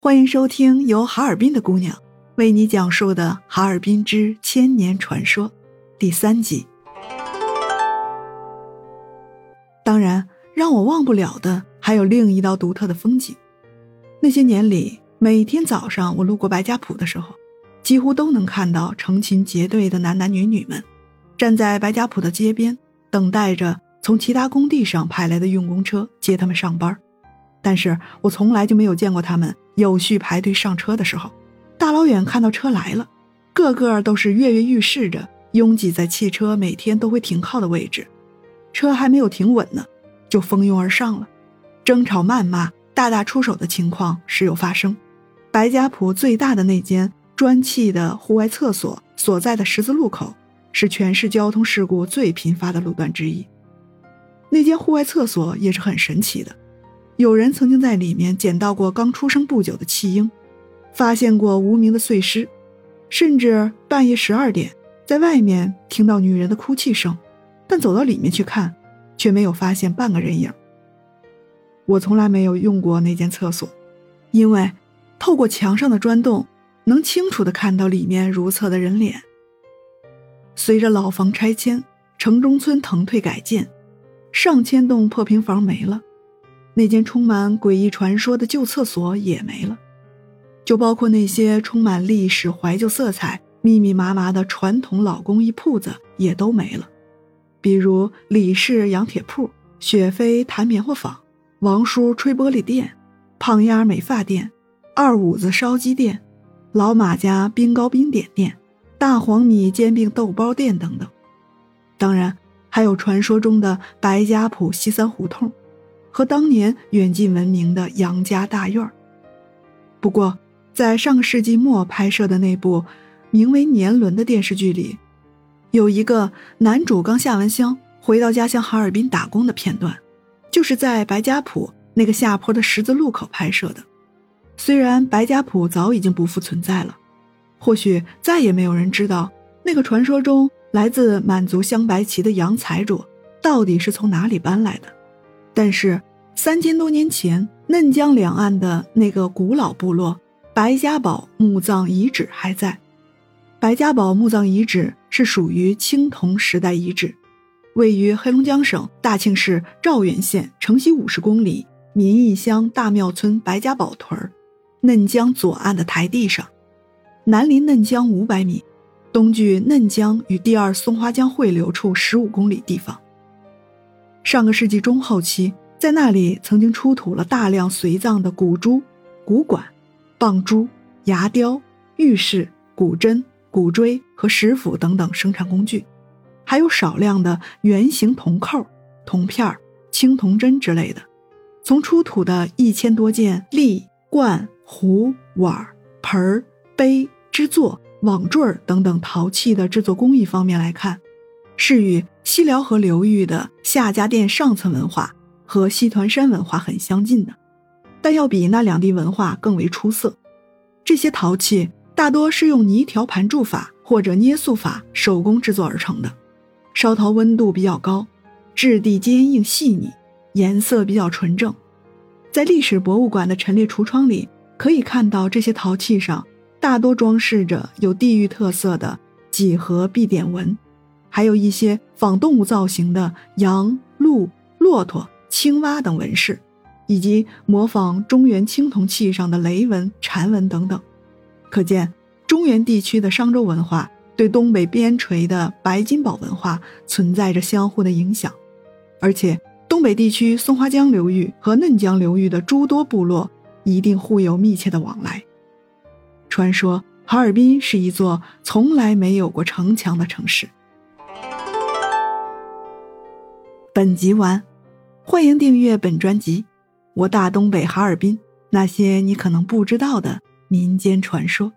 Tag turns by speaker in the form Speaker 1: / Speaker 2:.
Speaker 1: 欢迎收听由哈尔滨的姑娘为你讲述的《哈尔滨之千年传说》第三集。当然，让我忘不了的还有另一道独特的风景。那些年里，每天早上我路过白家堡的时候，几乎都能看到成群结队的男男女女们站在白家堡的街边，等待着从其他工地上派来的运工车接他们上班。但是我从来就没有见过他们有序排队上车的时候，大老远看到车来了，个个都是跃跃欲试着拥挤在汽车每天都会停靠的位置，车还没有停稳呢，就蜂拥而上了，争吵、谩骂、大打出手的情况时有发生。白家堡最大的那间砖砌的户外厕所所在的十字路口，是全市交通事故最频发的路段之一。那间户外厕所也是很神奇的。有人曾经在里面捡到过刚出生不久的弃婴，发现过无名的碎尸，甚至半夜十二点在外面听到女人的哭泣声，但走到里面去看，却没有发现半个人影。我从来没有用过那间厕所，因为透过墙上的砖洞，能清楚地看到里面如厕的人脸。随着老房拆迁，城中村腾退改建，上千栋破平房没了。那间充满诡异传说的旧厕所也没了，就包括那些充满历史怀旧色彩、密密麻麻的传统老工艺铺子也都没了，比如李氏羊铁铺、雪飞弹棉花坊、王叔吹玻璃店、胖丫美发店、二五子烧鸡店、老马家冰糕冰点店、大黄米煎饼豆包店等等，当然还有传说中的白家堡西三胡同。和当年远近闻名的杨家大院不过，在上个世纪末拍摄的那部名为《年轮》的电视剧里，有一个男主刚下完乡回到家乡哈尔滨打工的片段，就是在白家堡那个下坡的十字路口拍摄的。虽然白家堡早已经不复存在了，或许再也没有人知道那个传说中来自满族镶白旗的杨财主到底是从哪里搬来的，但是。三千多年前，嫩江两岸的那个古老部落白家堡墓葬遗址还在。白家堡墓葬遗址是属于青铜时代遗址，位于黑龙江省大庆市肇源县城西五十公里民义乡大庙村白家堡屯嫩江左岸的台地上，南临嫩江五百米，东距嫩江与第二松花江汇流处十五公里地方。上个世纪中后期。在那里曾经出土了大量随葬的古珠、古管、棒珠、牙雕、玉饰、古针、古锥和石斧等等生产工具，还有少量的圆形铜扣、铜片、青铜针之类的。从出土的一千多件立、罐、壶、碗、盆、杯制作、网坠等等陶器的制作工艺方面来看，是与西辽河流域的夏家店上层文化。和西团山文化很相近的，但要比那两地文化更为出色。这些陶器大多是用泥条盘铸法或者捏塑法手工制作而成的，烧陶温度比较高，质地坚硬细腻，颜色比较纯正。在历史博物馆的陈列橱窗里，可以看到这些陶器上大多装饰着有地域特色的几何币点纹，还有一些仿动物造型的羊、鹿、骆驼。青蛙等纹饰，以及模仿中原青铜器上的雷纹、蝉纹等等，可见中原地区的商周文化对东北边陲的白金堡文化存在着相互的影响，而且东北地区松花江流域和嫩江流域的诸多部落一定互有密切的往来。传说哈尔滨是一座从来没有过城墙的城市。本集完。欢迎订阅本专辑《我大东北哈尔滨那些你可能不知道的民间传说》。